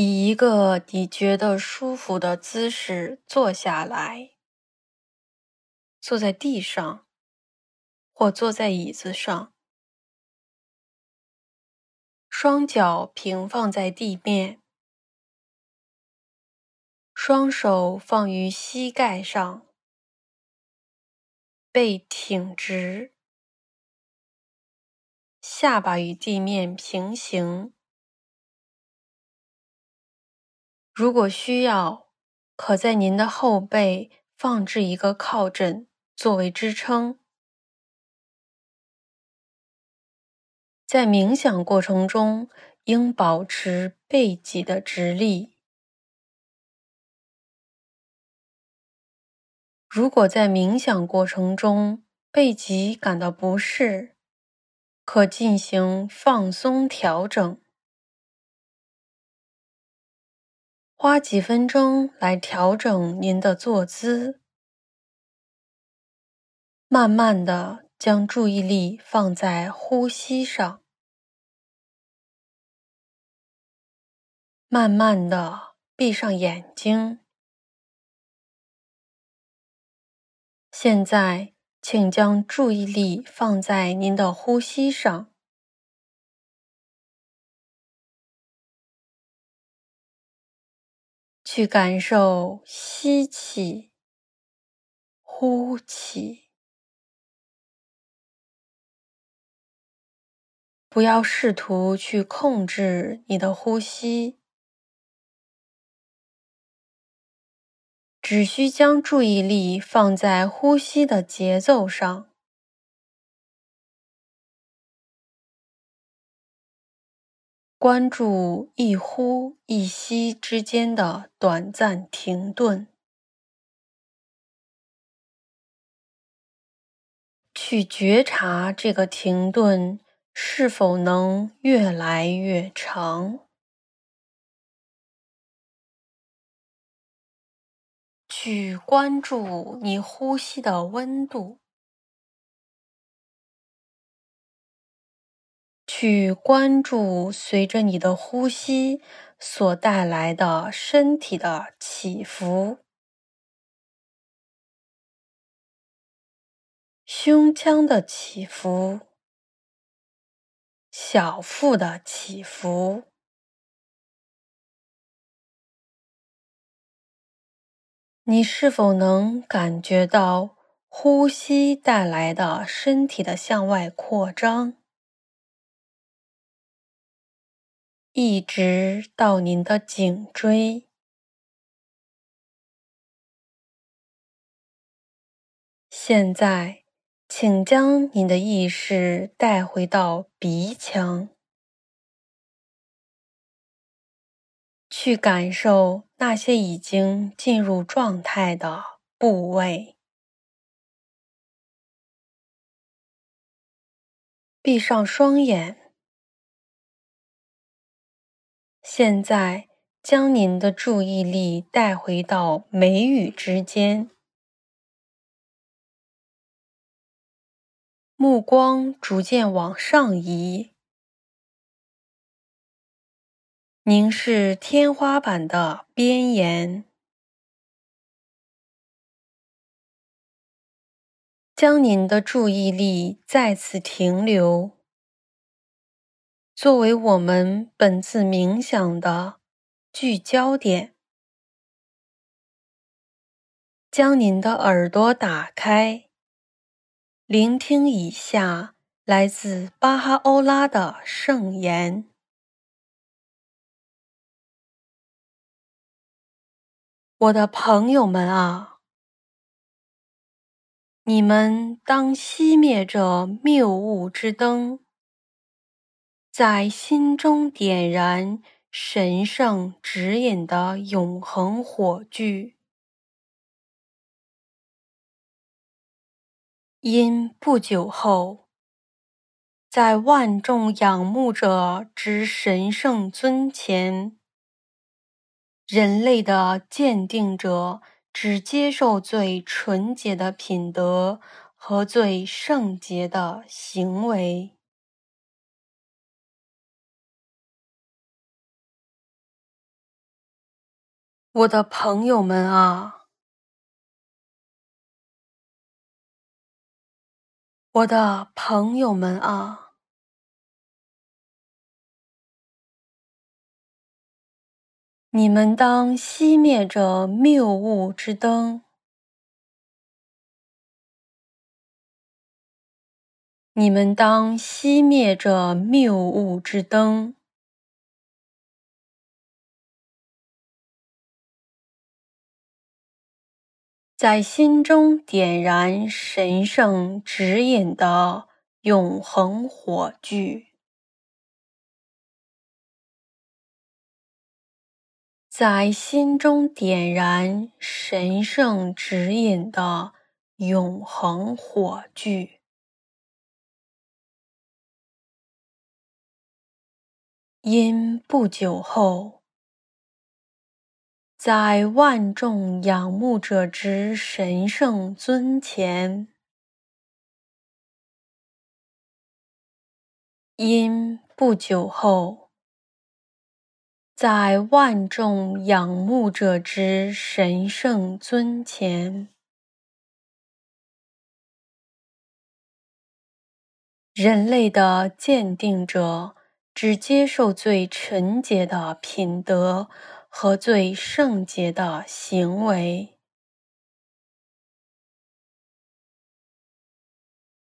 以一个你觉得舒服的姿势坐下来，坐在地上，或坐在椅子上，双脚平放在地面，双手放于膝盖上，背挺直，下巴与地面平行。如果需要，可在您的后背放置一个靠枕作为支撑。在冥想过程中，应保持背脊的直立。如果在冥想过程中背脊感到不适，可进行放松调整。花几分钟来调整您的坐姿，慢慢的将注意力放在呼吸上，慢慢的闭上眼睛。现在，请将注意力放在您的呼吸上。去感受吸气、呼气，不要试图去控制你的呼吸，只需将注意力放在呼吸的节奏上。关注一呼一吸之间的短暂停顿，去觉察这个停顿是否能越来越长，去关注你呼吸的温度。去关注随着你的呼吸所带来的身体的起伏，胸腔的起伏，小腹的起伏。你是否能感觉到呼吸带来的身体的向外扩张？一直到您的颈椎。现在，请将您的意识带回到鼻腔，去感受那些已经进入状态的部位。闭上双眼。现在，将您的注意力带回到眉宇之间，目光逐渐往上移，凝视天花板的边沿，将您的注意力再次停留。作为我们本次冥想的聚焦点，将您的耳朵打开，聆听以下来自巴哈欧拉的圣言：我的朋友们啊，你们当熄灭这谬误之灯。在心中点燃神圣指引的永恒火炬，因不久后，在万众仰慕者之神圣尊前，人类的鉴定者只接受最纯洁的品德和最圣洁的行为。我的朋友们啊，我的朋友们啊，你们当熄灭着谬误之灯。你们当熄灭这谬误之灯，在心中点燃神圣指引的永恒火炬，在心中点燃神圣指引的永恒火炬。因不久后，在万众仰慕者之神圣尊前；因不久后，在万众仰慕者之神圣尊前，人类的鉴定者。只接受最纯洁的品德和最圣洁的行为。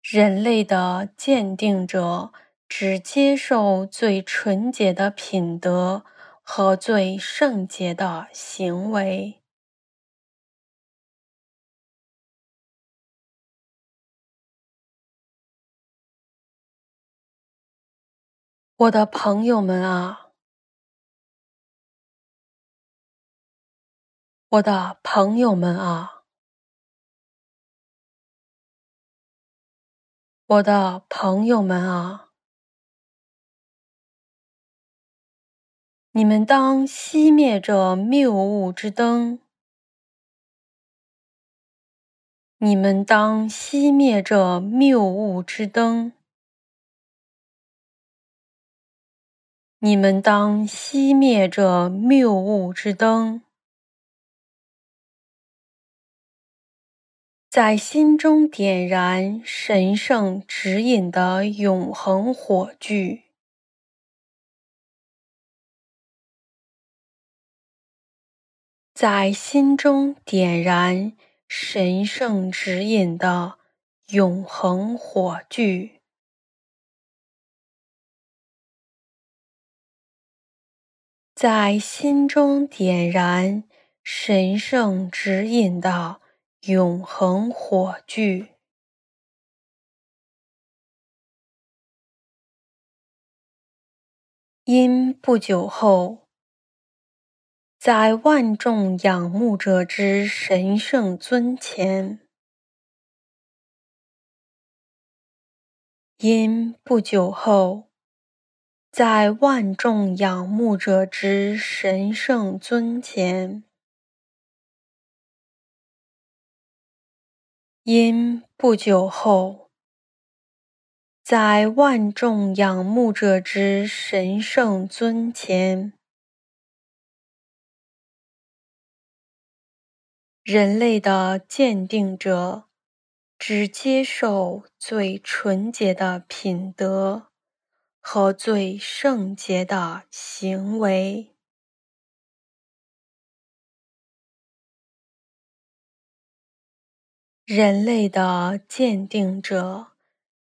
人类的鉴定者只接受最纯洁的品德和最圣洁的行为。我的朋友们啊，我的朋友们啊，我的朋友们啊，你们当熄灭这谬误之灯，你们当熄灭这谬误之灯。你们当熄灭这谬误之灯，在心中点燃神圣指引的永恒火炬，在心中点燃神圣指引的永恒火炬。在心中点燃神圣指引的永恒火炬，因不久后，在万众仰慕者之神圣尊前，因不久后。在万众仰慕者之神圣尊前，因不久后，在万众仰慕者之神圣尊前，人类的鉴定者只接受最纯洁的品德。和最圣洁的行为，人类的鉴定者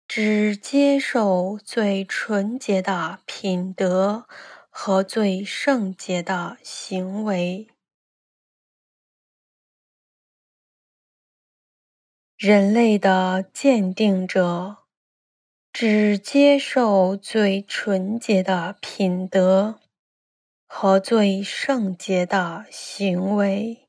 只接受最纯洁的品德和最圣洁的行为，人类的鉴定者。只接受最纯洁的品德和最圣洁的行为。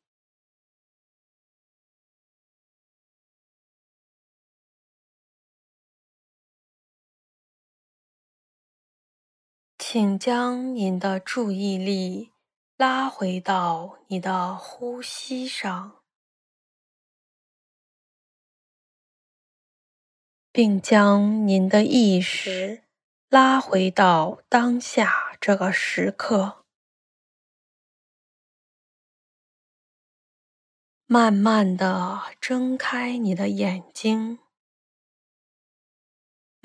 请将您的注意力拉回到你的呼吸上。并将您的意识拉回到当下这个时刻。慢慢的睁开你的眼睛，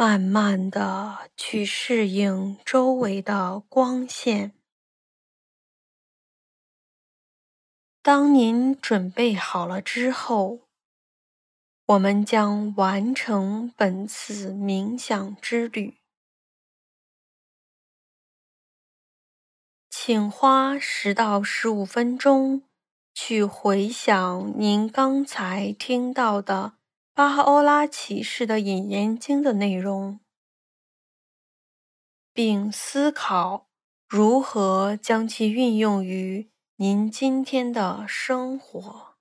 慢慢的去适应周围的光线。当您准备好了之后，我们将完成本次冥想之旅。请花十到十五分钟。去回想您刚才听到的巴哈欧拉启示的引言经的内容，并思考如何将其运用于您今天的生活。